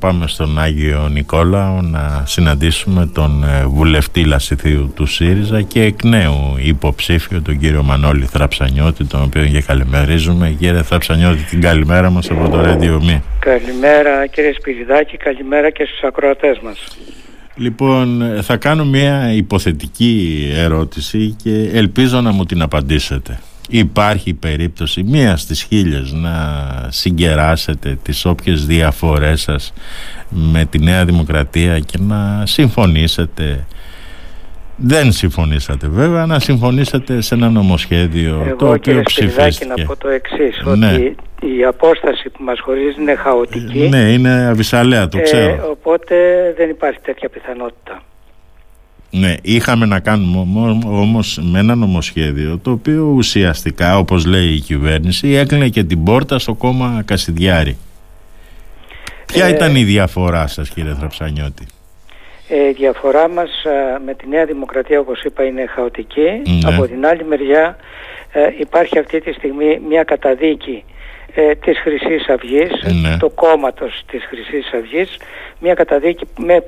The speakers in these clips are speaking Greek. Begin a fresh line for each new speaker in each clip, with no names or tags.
Πάμε στον Άγιο Νικόλαο να συναντήσουμε τον ε, βουλευτή Λασιθίου του ΣΥΡΙΖΑ και εκ νέου υποψήφιο τον κύριο Μανώλη Θραψανιώτη τον οποίο και καλημερίζουμε. Κύριε Θραψανιώτη την καλημέρα μας από το Radio Me.
Καλημέρα κύριε Σπυριδάκη, καλημέρα και στους ακροατές μας.
Λοιπόν, θα κάνω μια υποθετική ερώτηση και ελπίζω να μου την απαντήσετε. Υπάρχει περίπτωση μία στις χίλιες να συγκεράσετε τις όποιες διαφορές σας με τη Νέα Δημοκρατία και να συμφωνήσετε δεν συμφωνήσατε βέβαια να συμφωνήσετε σε ένα νομοσχέδιο
Εγώ,
το οποίο
ψηφίστηκε. να πω το εξής ναι. ότι η απόσταση που μας χωρίζει είναι χαοτική.
Ναι, είναι αβυσαλέα, το ε, ξέρω.
οπότε δεν υπάρχει τέτοια πιθανότητα.
Ναι, είχαμε να κάνουμε όμως με ένα νομοσχέδιο το οποίο ουσιαστικά όπως λέει η κυβέρνηση έκλεινε και την πόρτα στο κόμμα Κασιδιάρη. Ποια ε, ήταν η διαφορά σας κύριε Θραψανιώτη;
Ε, η διαφορά μας με τη Νέα Δημοκρατία όπως είπα είναι χαοτική. Ναι. Από την άλλη μεριά ε, υπάρχει αυτή τη στιγμή μια καταδίκη ε, της Χρυσής Αυγής, ναι. το κόμματος της Χρυσής Αυγής, μια καταδίκη με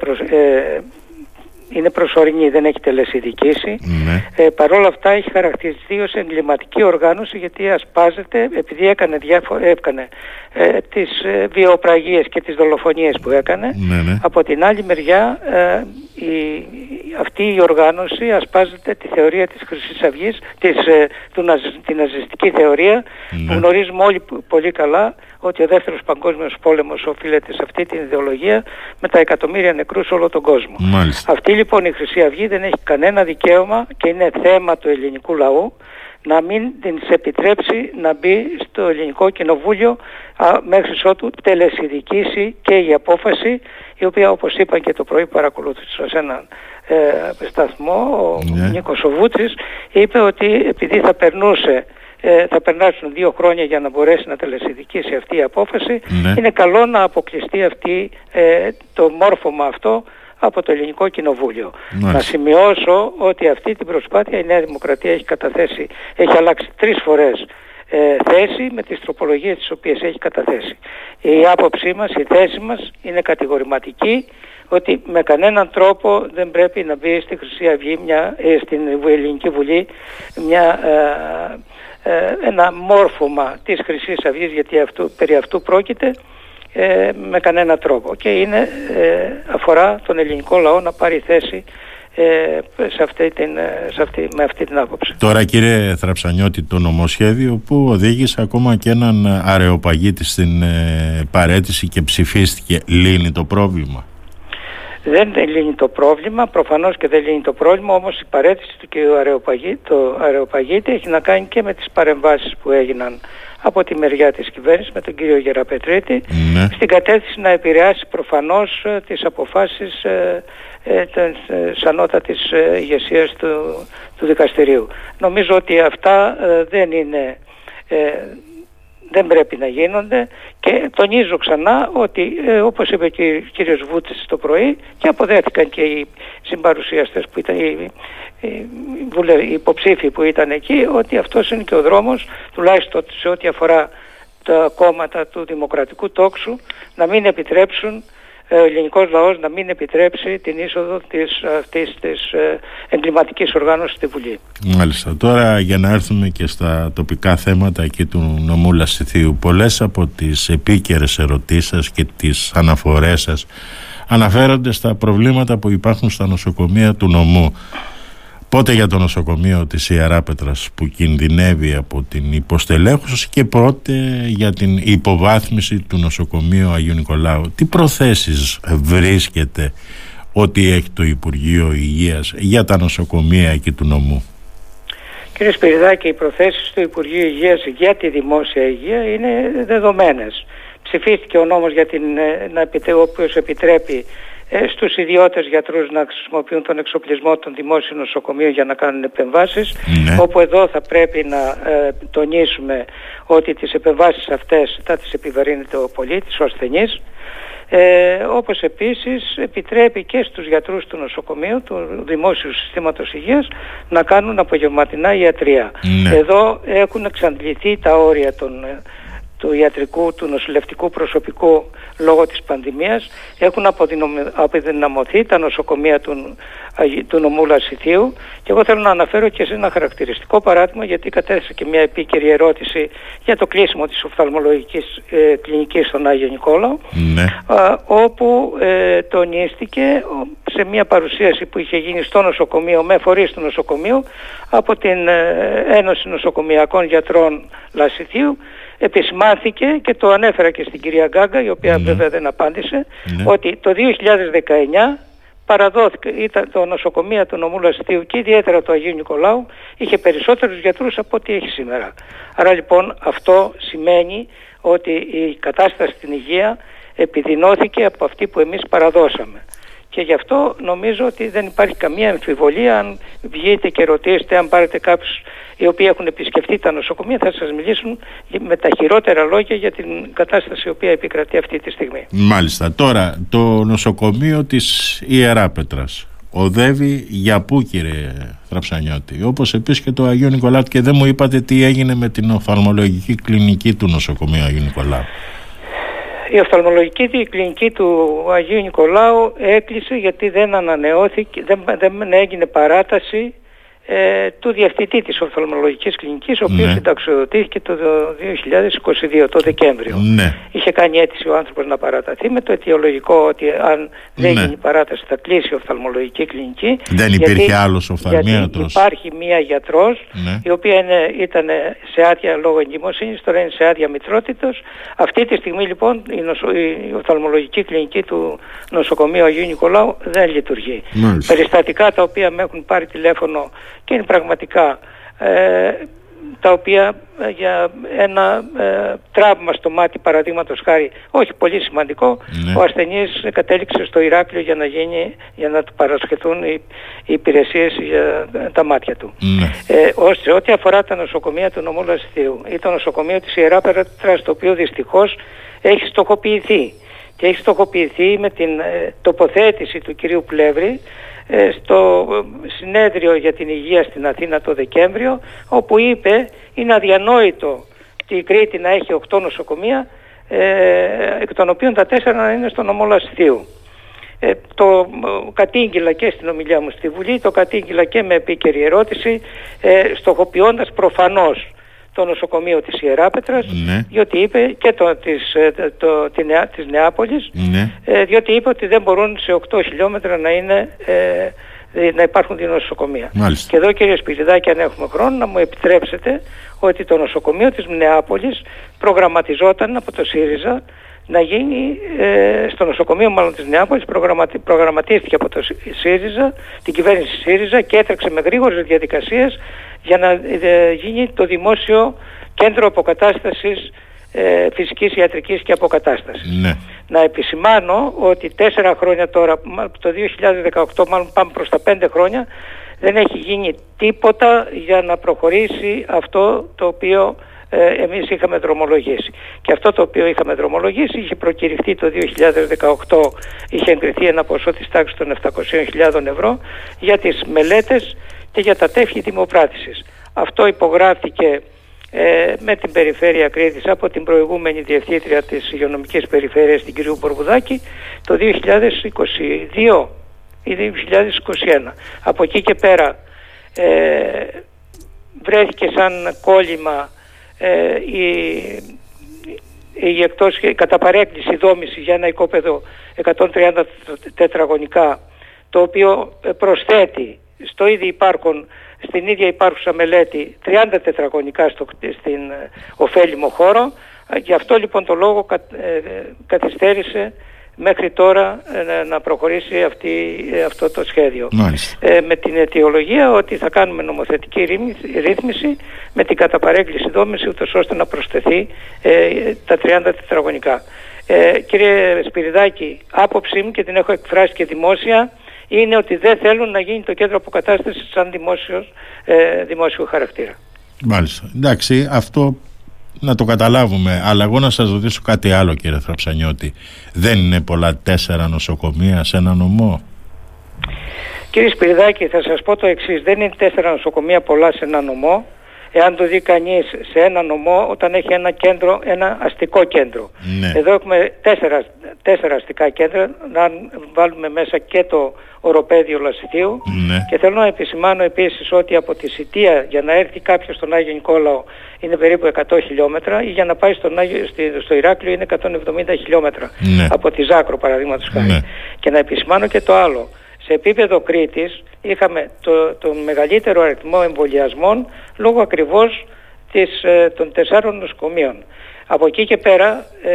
είναι προσωρινή, δεν έχει τελεσιδικήσει. Ναι. Ε, Παρ' όλα αυτά έχει χαρακτηριστεί ως εγκληματική οργάνωση γιατί ασπάζεται επειδή έκανε, διάφο- έκανε ε, τις ε, βιοπραγίες και τις δολοφονίες που έκανε. Ναι, ναι. Από την άλλη μεριά ε, η, αυτή η οργάνωση ασπάζεται τη θεωρία της Χρυσής Αυγής, της, ε, του, την ναζιστική θεωρία. Που γνωρίζουμε όλοι πολύ καλά ότι ο δεύτερος παγκόσμιος πόλεμος οφείλεται σε αυτή την ιδεολογία με τα εκατομμύρια νεκρούς σε όλο τον κόσμο. Αυτή λοιπόν η Χρυσή Αυγή δεν έχει κανένα δικαίωμα και είναι θέμα του ελληνικού λαού να μην την επιτρέψει να μπει στο ελληνικό κοινοβούλιο α, μέχρι ότου τελεσιδικήσει και η απόφαση η οποία όπως είπα και το πρωί παρακολούθησα σε έναν ε, σταθμό ο ναι. Νίκος Οβούτσης είπε ότι επειδή θα περνούσε ε, θα περνάσουν δύο χρόνια για να μπορέσει να τελεσιδικήσει αυτή η απόφαση ναι. είναι καλό να αποκλειστεί αυτή, ε, το μόρφωμα αυτό από το Ελληνικό Κοινοβούλιο. Να σημειώσω ότι αυτή την προσπάθεια η Νέα Δημοκρατία έχει καταθέσει, έχει αλλάξει τρεις φορές ε, θέση με τις τροπολογίες τις οποίες έχει καταθέσει. Η άποψή μας, η θέση μας είναι κατηγορηματική ότι με κανέναν τρόπο δεν πρέπει να μπει στη Χρυσή Αυγή, μια, ε, στην Ελληνική Βουλή, μια, ε, ε, ένα μόρφωμα της Χρυσής Αυγής, γιατί αυτού, περί αυτού πρόκειται, ε, με κανένα τρόπο. Και είναι, ε, αφορά τον ελληνικό λαό να πάρει θέση ε, σε αυτή την, σε αυτή, με αυτή την άποψη.
Τώρα κύριε Θραψανιώτη το νομοσχέδιο που οδήγησε ακόμα και έναν αρεοπαγίτη στην ε, παρέτηση και ψηφίστηκε λύνει το πρόβλημα;
Δεν λύνει το πρόβλημα, προφανώς και δεν λύνει το πρόβλημα, όμως η παρέτηση του κ. Αρεοπαγίτη, το Αρεοπαγίτη έχει να κάνει και με τις παρεμβάσεις που έγιναν από τη μεριά της κυβέρνησης με τον κύριο Γεραπετρίτη ναι. στην κατεύθυνση να επηρεάσει προφανώς ε, τις αποφάσεις ε, ε, της ανώτατης ε, ηγεσίας του, του δικαστηρίου. Νομίζω ότι αυτά ε, δεν είναι δεν πρέπει να γίνονται και τονίζω ξανά ότι ε, όπως είπε και ο κύριος Βούτσης το πρωί και αποδέθηκαν και οι συμπαρουσιαστές που ήταν οι, οι, οι υποψήφοι που ήταν εκεί ότι αυτός είναι και ο δρόμος τουλάχιστον σε ό,τι αφορά τα κόμματα του δημοκρατικού τόξου να μην επιτρέψουν ε, ο ελληνικός λαός να μην επιτρέψει την είσοδο της, αυτής της ε, εγκληματικής οργάνωσης στη Βουλή.
Μάλιστα. Τώρα για να έρθουμε και στα τοπικά θέματα εκεί του νομού Λασιθίου. Πολλές από τις επίκαιρες ερωτήσεις και τις αναφορές σας αναφέρονται στα προβλήματα που υπάρχουν στα νοσοκομεία του νομού. Πότε για το νοσοκομείο της Ιεράπετρας που κινδυνεύει από την υποστελέχωση και πότε για την υποβάθμιση του νοσοκομείου Αγίου Νικολάου. Τι προθέσεις βρίσκεται ότι έχει το Υπουργείο Υγείας για τα νοσοκομεία εκεί του νομού;
Κύριε Σπυριδάκη, οι προθέσεις του Υπουργείου Υγείας για τη δημόσια υγεία είναι δεδομένες. Ψηφίστηκε ο νόμος για την, ε, να, ο οποίος επιτρέπει ε, στους ιδιώτες γιατρούς να χρησιμοποιούν τον εξοπλισμό των δημόσιων νοσοκομείων για να κάνουν επεμβάσεις ναι. όπου εδώ θα πρέπει να ε, τονίσουμε ότι τις επεμβάσεις αυτές θα τις επιβαρύνεται ο πολίτης, ο ασθενής ε, όπως επίσης επιτρέπει και στους γιατρούς του νοσοκομείου, του Δημόσιου Συστήματος Υγείας να κάνουν απογευματινά ιατρία. Ναι. Εδώ έχουν εξαντληθεί τα όρια των του ιατρικού, του νοσηλευτικού προσωπικού λόγω της πανδημίας έχουν αποδυναμωθεί τα νοσοκομεία του, του νομού Λασιθίου και εγώ θέλω να αναφέρω και σε ένα χαρακτηριστικό παράδειγμα γιατί κατέθεσα και μια επίκαιρη ερώτηση για το κλείσιμο της οφθαλμολογικής ε, κλινικής στον Άγιο Νικόλαο
ναι.
όπου ε, τονίστηκε σε μια παρουσίαση που είχε γίνει στο νοσοκομείο με φορείς του νοσοκομείου από την ε, Ένωση Νοσοκομιακών Γιατρών Λασιθίου επισημάνθηκε και το ανέφερα και στην κυρία Γκάγκα η οποία ναι. βέβαια δεν απάντησε ναι. ότι το 2019 παραδόθηκε, ήταν το νοσοκομείο του νομού Λαστίου και ιδιαίτερα του Αγίου Νικολάου είχε περισσότερους γιατρούς από ό,τι έχει σήμερα. Άρα λοιπόν αυτό σημαίνει ότι η κατάσταση στην υγεία επιδεινώθηκε από αυτή που εμείς παραδώσαμε και γι' αυτό νομίζω ότι δεν υπάρχει καμία αμφιβολία αν βγείτε και ρωτήσετε αν πάρετε κάποιους οι οποίοι έχουν επισκεφτεί τα νοσοκομεία θα σας μιλήσουν με τα χειρότερα λόγια για την κατάσταση η οποία επικρατεί αυτή τη στιγμή.
Μάλιστα. Τώρα το νοσοκομείο της Ιεράπετρας οδεύει για πού κύριε Θραψανιώτη; Όπως επίσης και το Αγίου Νικολάου και δεν μου είπατε τι έγινε με την οφθαλμολογική κλινική του νοσοκομείου Αγίου Νικολάου.
Η οφθαλμολογική κλινική του Αγίου Νικολάου έκλεισε γιατί δεν ανανεώθηκε, δεν, δεν έγινε παράταση ε, του διευθυντή της οφθαλμολογικής κλινικής ο οποίος ναι. συνταξιοδοτήθηκε το 2022 το Δεκέμβριο.
Ναι.
Είχε κάνει αίτηση ο άνθρωπος να παραταθεί με το αιτιολογικό ότι αν δεν ναι. γίνει παράταση θα κλείσει η οφθαλμολογική κλινική.
Δεν υπήρχε γιατί, άλλος οφθαλμίατρος.
υπάρχει μία γιατρός ναι. η οποία είναι, ήταν σε άδεια λόγω εγκυμοσύνης, τώρα είναι σε άδεια μητρότητος. Αυτή τη στιγμή λοιπόν η, νοσο, η οφθαλμολογική κλινική του νοσοκομείου Αγίου Νικολάου δεν λειτουργεί.
Μάλιστα.
Περιστατικά τα οποία με έχουν πάρει τηλέφωνο και είναι πραγματικά ε, τα οποία ε, για ένα ε, τραύμα στο μάτι παραδείγματος χάρη, όχι πολύ σημαντικό,
ναι.
ο ασθενής κατέληξε στο Ηράκλειο για να, γίνει, για να του παρασχεθούν οι, οι υπηρεσίες για τα μάτια του.
Ναι.
Ε, ώστε ό,τι αφορά τα νοσοκομεία του νομού Λασιθίου ή το νοσοκομείο της Ιερά Περάτρας, το οποίο δυστυχώς έχει στοχοποιηθεί και έχει στοχοποιηθεί με την ε, τοποθέτηση του κυρίου Πλεύρη ε, στο συνέδριο για την υγεία στην Αθήνα το Δεκέμβριο όπου είπε είναι αδιανόητο η Κρήτη να έχει 8 νοσοκομεία ε, εκ των οποίων τα 4 να είναι στο νομό Λασθίου. Ε, το κατήγγυλα και στην ομιλία μου στη Βουλή, το κατήγγυλα και με επίκαιρη ερώτηση, ε, στοχοποιώντας προφανώς το νοσοκομείο της Ιεράπετρας
ναι.
διότι είπε και το, της, ε, το, τη Νεά, της Νεάπολης
ναι.
ε, διότι είπε ότι δεν μπορούν σε 8 χιλιόμετρα να είναι ε, να υπάρχουν δύο νοσοκομεία.
Μάλιστα.
Και εδώ κύριε Σπυριδάκη αν έχουμε χρόνο να μου επιτρέψετε ότι το νοσοκομείο της Νεάπολης προγραμματιζόταν από το ΣΥΡΙΖΑ να γίνει ε, στο νοσοκομείο μάλλον της Νεάπολης προγραμματι, προγραμματίστηκε από το ΣΥΡΙΖΑ, την κυβέρνηση ΣΥΡΙΖΑ και έτρεξε με γρήγορες διαδικασίες για να ε, γίνει το δημόσιο κέντρο αποκατάστασης ε, φυσικής ιατρικής και αποκατάστασης.
Ναι.
Να επισημάνω ότι τέσσερα χρόνια τώρα, το 2018 μάλλον πάμε προς τα πέντε χρόνια, δεν έχει γίνει τίποτα για να προχωρήσει αυτό το οποίο ε, εμείς είχαμε δρομολογήσει. Και αυτό το οποίο είχαμε δρομολογήσει είχε προκηρυχθεί το 2018, είχε εγκριθεί ένα ποσό της τάξης των 700.000 ευρώ για τις μελέτες και για τα τεύχη δημοπράτησης. Αυτό υπογράφηκε ε, με την Περιφέρεια Κρήτης από την προηγούμενη Διευθύντρια της Υγειονομικής Περιφέρειας την κυρίου Μπορβουδάκη το 2022 ή 2021. Από εκεί και πέρα ε, βρέθηκε σαν κόλλημα ε, η, η εκτός κατά παρέκκληση δόμηση για ένα οικόπεδο 130 τετραγωνικά το οποίο προσθέτει στο ίδιο υπάρχον στην ίδια υπάρχουσα μελέτη 30 τετραγωνικά στο, στην ε, ωφέλιμο χώρο. Ε, γι' αυτό λοιπόν το λόγο ε, καθυστέρησε μέχρι τώρα να προχωρήσει αυτή, αυτό το σχέδιο. με την αιτιολογία ότι θα κάνουμε νομοθετική ρύθμιση με την καταπαρέγκληση δόμηση ούτως ώστε να προσθεθεί τα 30 τετραγωνικά. κύριε Σπυριδάκη, άποψή μου και την έχω εκφράσει και δημόσια είναι ότι δεν θέλουν να γίνει το κέντρο αποκατάστασης σαν δημόσιος, ε, δημόσιο χαρακτήρα.
Μάλιστα. Εντάξει, αυτό να το καταλάβουμε. Αλλά εγώ να σας ρωτήσω κάτι άλλο κύριε Θραψανιώτη. Δεν είναι πολλά τέσσερα νοσοκομεία σε ένα νομό;
Κύριε Σπυριδάκη, θα σας πω το εξής. Δεν είναι τέσσερα νοσοκομεία πολλά σε ένα νομό. Εάν το δει κανείς σε ένα νομό όταν έχει ένα κέντρο, ένα αστικό κέντρο.
Ναι.
Εδώ έχουμε τέσσερα, τέσσερα αστικά κέντρα, να βάλουμε μέσα και το οροπέδιο Λασιτίου
Ναι.
και θέλω να επισημάνω επίσης ότι από τη Σιτία για να έρθει κάποιος στον Άγιο Νικόλαο είναι περίπου 100 χιλιόμετρα ή για να πάει στον Άγιο, στη- στο Ηράκλειο είναι 170 χιλιόμετρα
Ναι.
από τη Ζάκρο παραδείγματος χάρη.
Ναι.
Και να επισημάνω και το άλλο. Σε επίπεδο Κρήτης είχαμε το, τον μεγαλύτερο αριθμό εμβολιασμών λόγω ακριβώς της, ε, των τεσσάρων νοσοκομείων. Από εκεί και πέρα ε,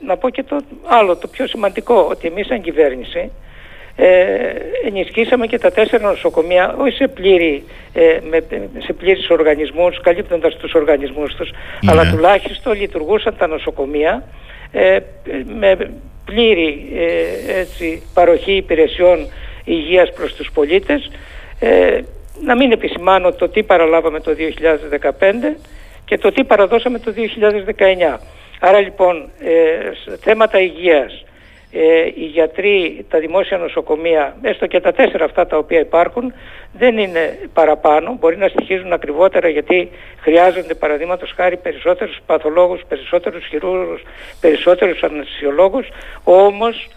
να πω και το άλλο, το πιο σημαντικό, ότι εμείς σαν κυβέρνηση ε, ενισχύσαμε και τα τέσσερα νοσοκομεία, όχι σε, πλήρη, ε, με, σε πλήρης οργανισμούς, καλύπτοντας τους οργανισμούς τους,
Ναι.
αλλά τουλάχιστον λειτουργούσαν τα νοσοκομεία ε, με πλήρη ε, έτσι, παροχή υπηρεσιών υγείας προς τους πολίτες. Ε, να μην επισημάνω το τι παραλάβαμε το 2015 και το τι παραδώσαμε το 2019. Άρα λοιπόν ε, σε θέματα υγείας, ε, οι γιατροί, τα δημόσια νοσοκομεία, έστω και τα τέσσερα αυτά τα οποία υπάρχουν, δεν είναι παραπάνω. Μπορεί να στοιχίζουν ακριβότερα γιατί χρειάζονται παραδείγματος χάρη περισσότερους παθολόγους, περισσότερους χειρούργους, περισσότερους αναισθησιολόγους, όμως ε,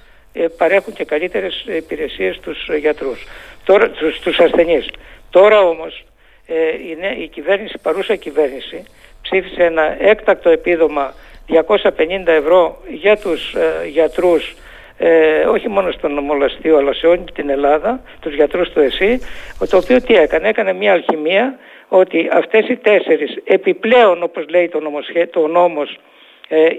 παρέχουν και καλύτερες υπηρεσίες στους ε, γιατρούς, τώρα, στους, στους ασθενείς. Τώρα όμως ε, είναι η κυβέρνηση, η παρούσα κυβέρνηση, ψήφισε ένα έκτακτο επίδομα 250 ευρώ για τους ε, γιατρούς ε, όχι μόνο στον νομολαστείο αλλά σε όλη την Ελλάδα, τους γιατρούς του ΕΣΥ, το οποίο τι έκανε, έκανε μια αλχημία ότι αυτές οι τέσσερις επιπλέον όπως λέει το, νομοσχέ, το νόμος ε,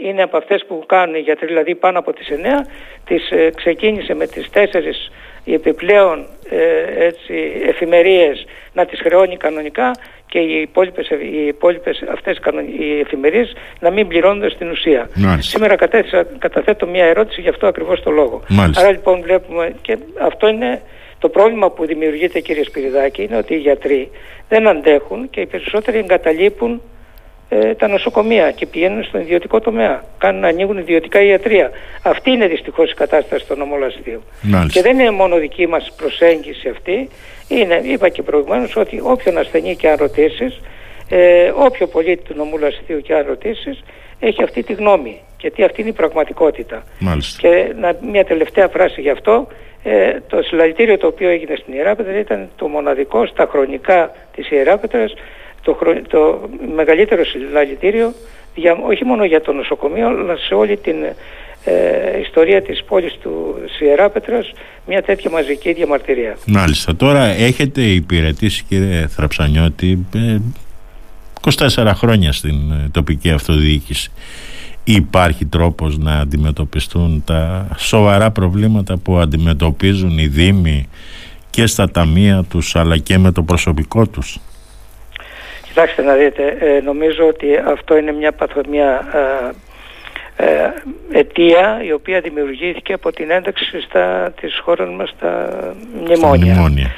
είναι από αυτές που κάνουν οι γιατροί, δηλαδή πάνω από τις 9, τις ε, ξεκίνησε με τις τέσσερις οι επιπλέον ε, έτσι, εφημερίες να τις χρεώνει κανονικά και οι υπόλοιπες, οι υπόλοιπες αυτές κανονι- οι εφημερίες να μην πληρώνονται στην ουσία.
Μάλιστα.
Σήμερα κατέθεσα, καταθέτω μια ερώτηση γι' αυτό ακριβώς το λόγο.
Μάλιστα.
Άρα λοιπόν βλέπουμε και αυτό είναι το πρόβλημα που δημιουργείται κύριε Σπυριδάκη είναι ότι οι γιατροί δεν αντέχουν και οι περισσότεροι εγκαταλείπουν ε, τα νοσοκομεία και πηγαίνουν στον ιδιωτικό τομέα. Κάνουν, ανοίγουν ιδιωτικά ιατρία. Αυτή είναι δυστυχώς η κατάσταση των ομολαστείων.
Μάλιστα.
Και δεν είναι μόνο δική μας προσέγγιση αυτή. Είναι, είπα και προηγουμένως, ότι όποιον ασθενή και αν ρωτήσεις, ε, όποιο πολίτη του νομού Λαστίου και αν ρωτήσεις, έχει αυτή τη γνώμη. Γιατί αυτή είναι η πραγματικότητα.
Μάλιστα.
Και να, μια τελευταία φράση γι' αυτό. Ε, το συλλαλητήριο το οποίο έγινε στην Ιεράπετρα ήταν το μοναδικό στα χρονικά της Ιεράπετρας το, χρονι- το μεγαλύτερο συλλαλητήριο για, όχι μόνο για το νοσοκομείο αλλά σε όλη την ε, ιστορία της πόλης του Ιεράπετρας μια τέτοια μαζική διαμαρτυρία.
Μάλιστα. Τώρα έχετε υπηρετήσει κύριε Θραψανιώτη ε, 24 χρόνια στην ε, τοπική αυτοδιοίκηση. Υπάρχει τρόπος να αντιμετωπιστούν τα σοβαρά προβλήματα που αντιμετωπίζουν οι Δήμοι και στα ταμεία τους αλλά και με το προσωπικό τους;
Κοιτάξτε να δείτε, ε, νομίζω ότι αυτό είναι μια, παθο- μια ε, ε, αιτία η οποία δημιουργήθηκε από την ένταξη στα, της χώρας μας στα μνημόνια.
Μνημόνια.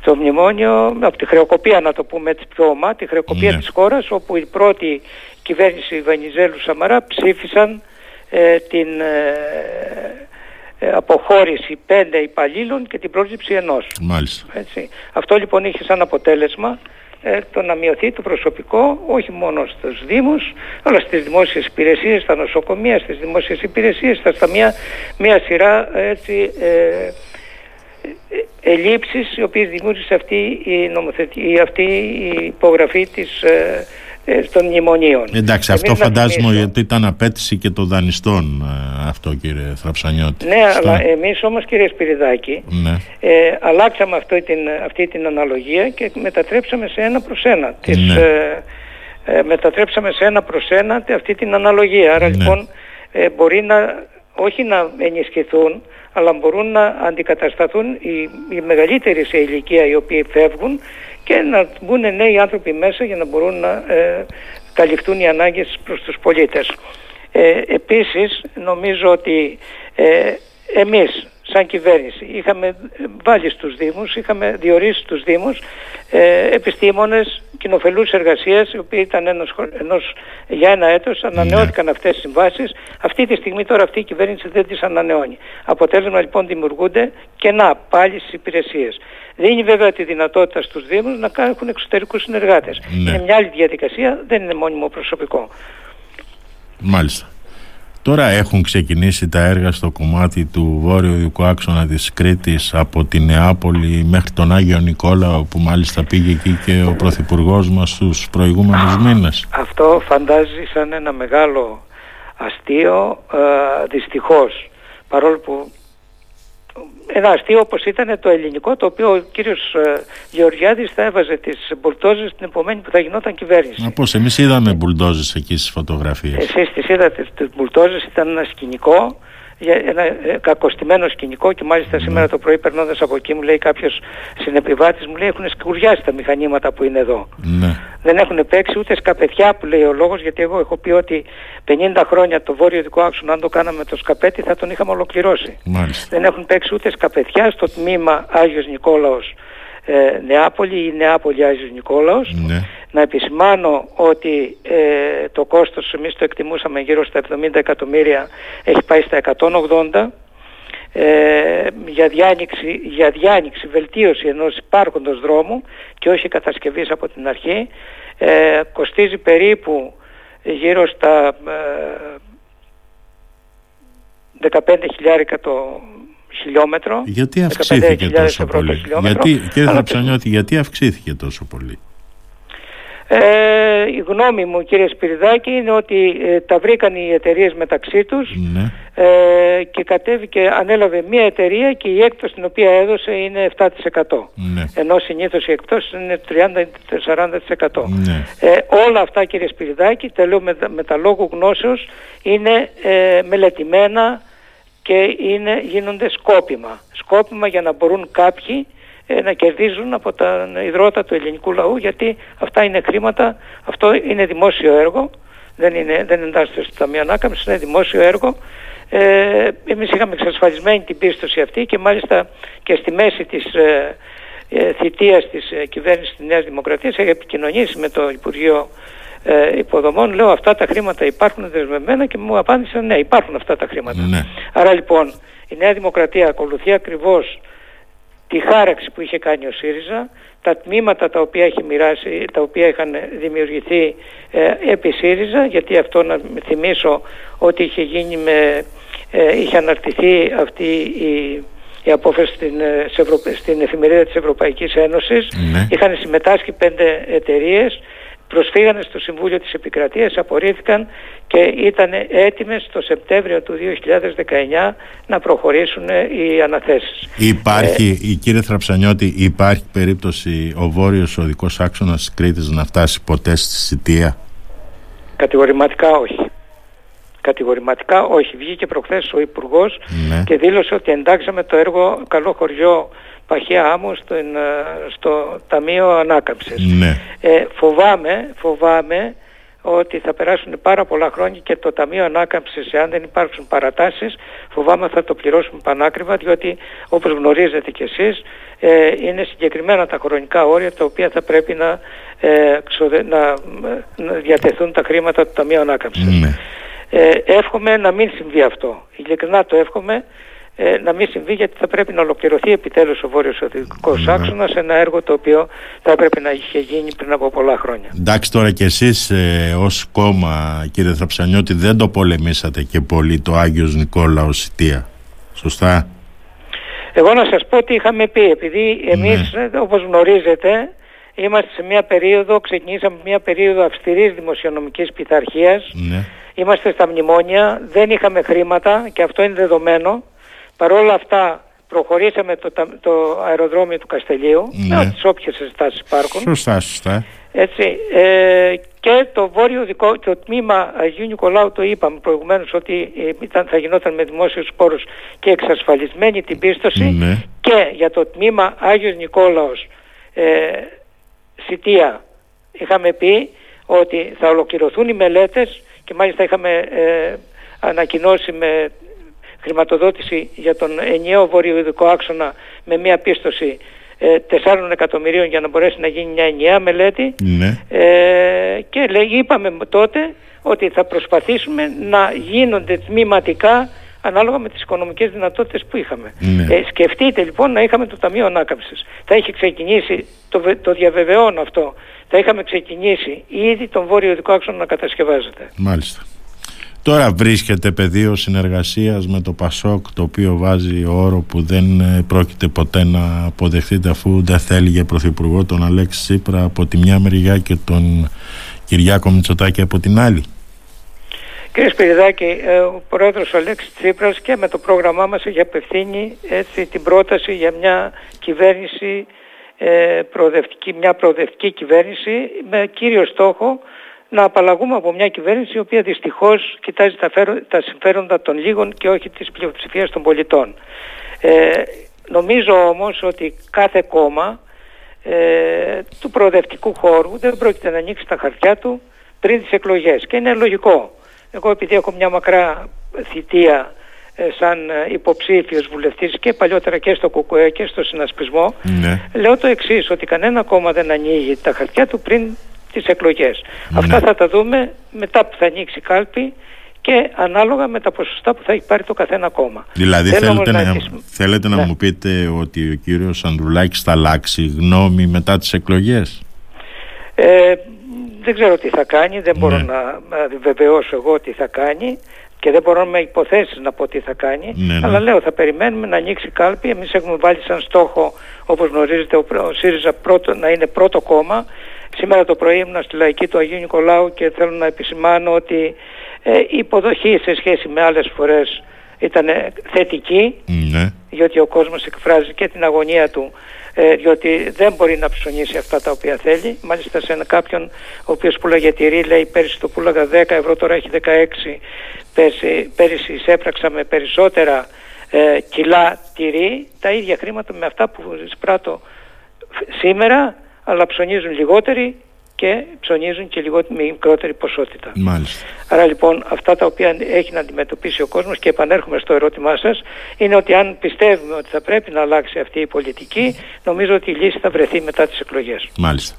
Το μνημόνιο, από τη χρεοκοπία να το πούμε έτσι πιο ομά, τη χρεοκοπία
Ναι.
της χώρας όπου η πρώτη κυβέρνηση Βενιζέλου Σαμαρά ψήφισαν ε, την ε, ε, αποχώρηση πέντε υπαλλήλων και την πρόσληψη ενός.
Μάλιστα.
Έτσι. Αυτό λοιπόν είχε σαν αποτέλεσμα ε, το να μειωθεί το προσωπικό όχι μόνο στους Δήμους αλλά στις δημόσιες υπηρεσίες, στα νοσοκομεία, στις δημόσιες υπηρεσίες, στα σταμεία μια σειρά ε, έτσι, ε, ε, ελλείψεις οι οποίες δημιούργησε αυτή η, νομοθετική, αυτή η υπογραφή της, ε, ε, των μνημονίων.
Εντάξει,
Εμείς
αυτό
να
φαντάζομαι
θυμίσω-
ότι ήταν απέτηση και των δανειστών ε, αυτό κύριε Θραψανιώτη.
Ναι,
Σωστά.
αλλά εμείς όμως κύριε Σπυριδάκη
Ναι.
ε, αλλάξαμε αυτή την, αυτή την αναλογία και μετατρέψαμε σε ένα προς ένα τις,
Ναι.
ε, ε, μετατρέψαμε σε ένα προς ένα τε- αυτή την αναλογία άρα
Ναι.
λοιπόν ε, μπορεί να όχι να ενισχυθούν αλλά μπορούν να αντικατασταθούν οι, οι μεγαλύτεροι σε ηλικία οι οποίοι φεύγουν και να μπουν νέοι άνθρωποι μέσα για να μπορούν να ε, καλυφθούν οι ανάγκες προς τους πολίτες. Ε, επίσης νομίζω ότι ε, εμείς σαν σαν κυβέρνηση. Είχαμε βάλει στους Δήμους, είχαμε διορίσει στους Δήμους ε, επιστήμονες κοινοφελούς εργασίας, οι οποίοι ήταν ενός, ενός, για ένα έτος, ανανεώθηκαν ναι. αυτές τις συμβάσεις. Αυτή τη στιγμή τώρα αυτή η κυβέρνηση δεν τις ανανεώνει. Αποτέλεσμα λοιπόν δημιουργούνται και να πάλι στις υπηρεσίες. Δίνει βέβαια τη δυνατότητα στους Δήμους να έχουν εξωτερικούς συνεργάτες. Ναι. Είναι μια άλλη διαδικασία, δεν είναι μόνιμο προσωπικό.
Μάλιστα. Τώρα έχουν ξεκινήσει τα έργα στο κομμάτι του βόρειου δικού άξονα της Κρήτης από τη Νεάπολη μέχρι τον Άγιο Νικόλαο που μάλιστα πήγε εκεί και ο Πρωθυπουργός μας στους προηγούμενους μήνες.
Αυτό φαντάζει σαν ένα μεγάλο αστείο ε, δυστυχώς παρόλο που ένα αστείο όπως ήταν το ελληνικό το οποίο ο κύριος ε, Γεωργιάδης θα έβαζε τις μπουλτόζες την επομένη που θα γινόταν κυβέρνηση.
Μα πώς εμείς είδαμε μπουλτόζες εκεί στις φωτογραφίες.
Εσείς τις είδατε τις μπουλτόζες ήταν ένα σκηνικό για ένα ε, κακοστημένο σκηνικό και μάλιστα σήμερα ναι. το πρωί περνώντας από εκεί μου λέει κάποιος συνεπιβάτης μου λέει έχουν σκουριάσει τα μηχανήματα που είναι εδώ.
Ναι.
Δεν έχουν παίξει ούτε σκαπετιά που λέει ο λόγος γιατί εγώ έχω πει ότι 50 χρόνια το βόρειο δικό άξονα αν το κάναμε το σκαπέτι θα τον είχαμε ολοκληρώσει.
Μάλιστα.
Δεν έχουν παίξει ούτε σκαπετιά στο τμήμα Άγιος Νικόλαος ε, Νεάπολη ή Νεάπολη Άγιος Νικόλαος.
Ναι.
Να επισημάνω ότι ε, το κόστος εμείς το εκτιμούσαμε γύρω στα 70 εκατομμύρια έχει πάει στα 180 ε, για, διάνοιξη, για διάνοιξη, βελτίωση ενός υπάρχοντος δρόμου και όχι κατασκευής από την αρχή ε, κοστίζει περίπου γύρω στα ε, 15 χιλιάρικα το χιλιόμετρο.
Γιατί αυξήθηκε τόσο πολύ; Γιατί, κύριε Θαψανιώτη, γιατί αυξήθηκε τόσο πολύ;
Ε, η γνώμη μου κύριε Σπυριδάκη είναι ότι ε, τα βρήκαν οι εταιρείες μεταξύ τους
ναι.
ε, και κατέβηκε, ανέλαβε μια εταιρεία και η έκπτωση την οποία έδωσε είναι 7%
ναι.
ενώ συνήθως η εκπτώση είναι 30-40%
ναι.
ε, όλα αυτά κύριε Σπυριδάκη, τα λέω με, με τα λόγου γνώσεως είναι ε, μελετημένα και είναι, γίνονται σκόπιμα. Σκόπιμα για να μπορούν κάποιοι ε, να κερδίζουν από τα ιδρώτα του ελληνικού λαού γιατί αυτά είναι χρήματα, αυτό είναι δημόσιο έργο, δεν, είναι, δεν εντάσσεται στο Ταμείο Ανάκαμψης, είναι δημόσιο έργο. Ε, εμείς είχαμε εξασφαλισμένη την πίστοση αυτή και μάλιστα και στη μέση της ε, ε θητείας της ε, κυβέρνησης της Νέας Δημοκρατίας έχει επικοινωνήσει με το Υπουργείο ε, υποδομών, λέω αυτά τα χρήματα υπάρχουν δεσμευμένα και μου απάντησαν ναι υπάρχουν αυτά τα χρήματα.
Ναι.
Άρα λοιπόν η Νέα Δημοκρατία ακολουθεί ακριβώς τη χάραξη που είχε κάνει ο ΣΥΡΙΖΑ, τα τμήματα τα οποία έχει μοιράσει, τα οποία είχαν δημιουργηθεί ε, επί ΣΥΡΙΖΑ, γιατί αυτό να θυμίσω ότι είχε γίνει με, ε, είχε αναρτηθεί αυτή η, η απόφαση στην, ε, στην εφημερίδα της Ευρωπαϊκής Ένωσης.
Ναι.
Είχαν συμμετάσχει πέντε εταιρείες προσφύγανε στο Συμβούλιο της Επικρατείας, απορρίφθηκαν και ήταν έτοιμες το Σεπτέμβριο του 2019 να προχωρήσουν οι αναθέσεις.
Υπάρχει, ε, η κύριε Θραψανιώτη, υπάρχει περίπτωση ο βόρειος οδικός άξονας της Κρήτης να φτάσει ποτέ στη Σιτία;
Κατηγορηματικά όχι. Κατηγορηματικά όχι. Βγήκε προχθές ο Υπουργός
ναι.
και δήλωσε ότι εντάξαμε το έργο Καλό Χωριό Παχαία Άμμου ε, στο Ταμείο Ανάκαμψης.
Ναι.
Ε, φοβάμαι, φοβάμαι ότι θα περάσουν πάρα πολλά χρόνια και το Ταμείο Ανάκαμψης, εάν δεν υπάρξουν παρατάσεις, φοβάμαι θα το πληρώσουμε πανάκριβα, διότι όπως γνωρίζετε κι εσείς, ε, είναι συγκεκριμένα τα χρονικά όρια τα οποία θα πρέπει να, ε, να, να διατεθούν τα χρήματα του Ταμείου Ανάκαμψης.
Ναι.
Ε, εύχομαι να μην συμβεί αυτό. Ειλικρινά το εύχομαι ε, να μην συμβεί γιατί θα πρέπει να ολοκληρωθεί επιτέλους ο Βόρειος Οδικός mm. Άξονας ένα έργο το οποίο θα έπρεπε να είχε γίνει πριν από πολλά χρόνια.
Εντάξει τώρα και εσείς ε, ως κόμμα κύριε Θαψανιώτη δεν το πολεμήσατε και πολύ το Άγιος Νικόλαος Σιτία. Σωστά;
Εγώ να σας πω τι είχαμε πει επειδή εμείς ναι. όπως γνωρίζετε είμαστε σε μια περίοδο, ξεκινήσαμε μια περίοδο αυστηρής δημοσιονομικής πειθαρχίας.
Ναι.
Είμαστε στα μνημόνια, δεν είχαμε χρήματα και αυτό είναι δεδομένο. Παρ' όλα αυτά προχωρήσαμε το, το αεροδρόμιο του Καστελίου
ναι.
με τις όποιες συστάσεις υπάρχουν.
Σωστά, σωστά.
Έτσι, ε, και το βόρειο δικό, το τμήμα Αγίου Νικολάου το είπαμε προηγουμένως ότι ε, ήταν, θα γινόταν με δημόσιους πόρους και εξασφαλισμένη την πίστοση
ναι.
και για το τμήμα Άγιος Νικόλαος ε, Σιτία είχαμε πει ότι θα ολοκληρωθούν οι μελέτες και μάλιστα είχαμε ε, ανακοινώσει με χρηματοδότηση για τον ενιαίο βορειοειδικό άξονα με μια πίστοση 4 ε, εκατομμυρίων για να μπορέσει να γίνει μια ενιαία μελέτη
ναι.
ε, και λέει, είπαμε τότε ότι θα προσπαθήσουμε να γίνονται τμήματικά ανάλογα με τις οικονομικές δυνατότητες που είχαμε.
Ναι.
Ε, σκεφτείτε λοιπόν να είχαμε το Ταμείο Ανάκαμψης. Θα είχε ξεκινήσει, το, το διαβεβαιώνω αυτό, θα είχαμε ξεκινήσει ήδη τον βόρειο δικό άξονα να κατασκευάζεται.
Μάλιστα. Τώρα βρίσκεται πεδίο συνεργασίας με το ΠΑΣΟΚ το οποίο βάζει όρο που δεν ε, πρόκειται ποτέ να αποδεχτείτε αφού δεν θέλει για Πρωθυπουργό τον Αλέξη Τσίπρα από τη μια μεριά και τον Κυριάκο Μητσοτάκη από την άλλη.
Κύριε Σπυριδάκη, ε, ο πρόεδρος Αλέξης Τσίπρας και με το πρόγραμμά μας έχει απευθύνει έτσι, την πρόταση για μια κυβέρνηση ε, προοδευτική, μια προοδευτική κυβέρνηση με κύριο στόχο να απαλλαγούμε από μια κυβέρνηση η οποία δυστυχώς κοιτάζει τα, τα συμφέροντα των λίγων και όχι της πλειοψηφίας των πολιτών. Ε, νομίζω όμως ότι κάθε κόμμα ε, του προοδευτικού χώρου δεν πρόκειται να ανοίξει τα χαρτιά του πριν τις εκλογές και είναι λογικό. Εγώ επειδή έχω μια μακρά θητεία ε, σαν ε, υποψήφιος βουλευτής και παλιότερα και στο ΚΚΕ και στο συνασπισμό
ναι.
λέω το εξής ότι κανένα κόμμα δεν ανοίγει τα χαρτιά του πριν τις εκλογές.
Ναι.
Αυτά θα τα δούμε μετά που θα ανοίξει κάλπη και ανάλογα με τα ποσοστά που θα έχει πάρει το καθένα κόμμα.
Δηλαδή θέλετε να, να, θέλετε να ναι. μου πείτε ότι ο κύριος Ανδρουλάκης θα αλλάξει γνώμη μετά τις εκλογές;
Ε, δεν ξέρω τι θα κάνει, δεν μπορώ
Ναι.
να, να βεβαιώσω εγώ τι θα κάνει και δεν μπορώ με υποθέσεις να πω τι θα κάνει,
Ναι, ναι.
αλλά λέω θα περιμένουμε να ανοίξει κάλπη. Εμείς έχουμε βάλει σαν στόχο, όπως γνωρίζετε, ο, ο ΣΥΡΙΖΑ πρώτο, να είναι πρώτο κόμμα. Σήμερα το πρωί ήμουν στη Λαϊκή του Αγίου Νικολάου και θέλω να επισημάνω ότι ε, η υποδοχή σε σχέση με άλλες φορές ήταν θετική,
Ναι.
διότι ο κόσμος εκφράζει και την αγωνία του ε, διότι δεν μπορεί να ψωνίσει αυτά τα οποία θέλει. Μάλιστα σε ένα κάποιον ο οποίος πουλάγε τυρί λέει πέρυσι το πουλάγα 10 ευρώ τώρα έχει 16 πέρυσι, πέρυσι εισέπραξα με περισσότερα ε, κιλά τυρί τα ίδια χρήματα με αυτά που εισπράττω σήμερα αλλά ψωνίζουν λιγότεροι και ψωνίζουν και λιγότερη, με μικρότερη ποσότητα.
Μάλιστα.
Άρα λοιπόν αυτά τα οποία έχει να αντιμετωπίσει ο κόσμος και επανέρχομαι στο ερώτημά σας είναι ότι αν πιστεύουμε ότι θα πρέπει να αλλάξει αυτή η πολιτική νομίζω ότι η λύση θα βρεθεί μετά τις εκλογές.
Μάλιστα.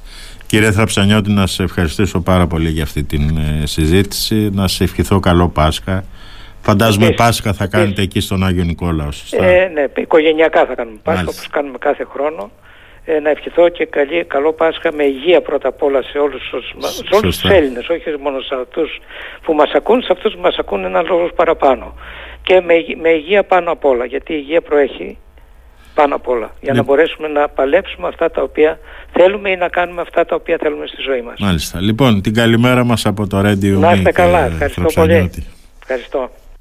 Κύριε Θραψανιώτη, να σε ευχαριστήσω πάρα πολύ για αυτή την ε, συζήτηση. Να σε ευχηθώ καλό Πάσχα. Φαντάζομαι
Επίσης,
Πάσχα θα κάνετε
επίσης.
εκεί στον Άγιο Νικόλαο, σωστά;
Ε, ναι, οικογενειακά θα κάνουμε Πάσχα
Μάλιστα.
όπως κάνουμε κάθε χρόνο. Ε, να ευχηθώ και καλή, καλό Πάσχα με υγεία πρώτα απ' όλα σε όλους τους, σε όλους τους
Σωστά.
Έλληνες, όχι μόνο σε αυτούς που μας ακούν, σε αυτούς που μας ακούν ένα λόγος παραπάνω. Και με, υγε- με υγεία πάνω απ' όλα, γιατί η υγεία προέχει πάνω απ' όλα. Για να
Ναι.
μπορέσουμε να παλέψουμε αυτά τα οποία θέλουμε ή να κάνουμε αυτά τα οποία θέλουμε στη ζωή μας.
Μάλιστα. Λοιπόν, την καλημέρα μας από το Radio
Να είστε
Me,
καλά.
κύριε
Ευχαριστώ πολύ.
Θραψανιώτη.
Ευχαριστώ.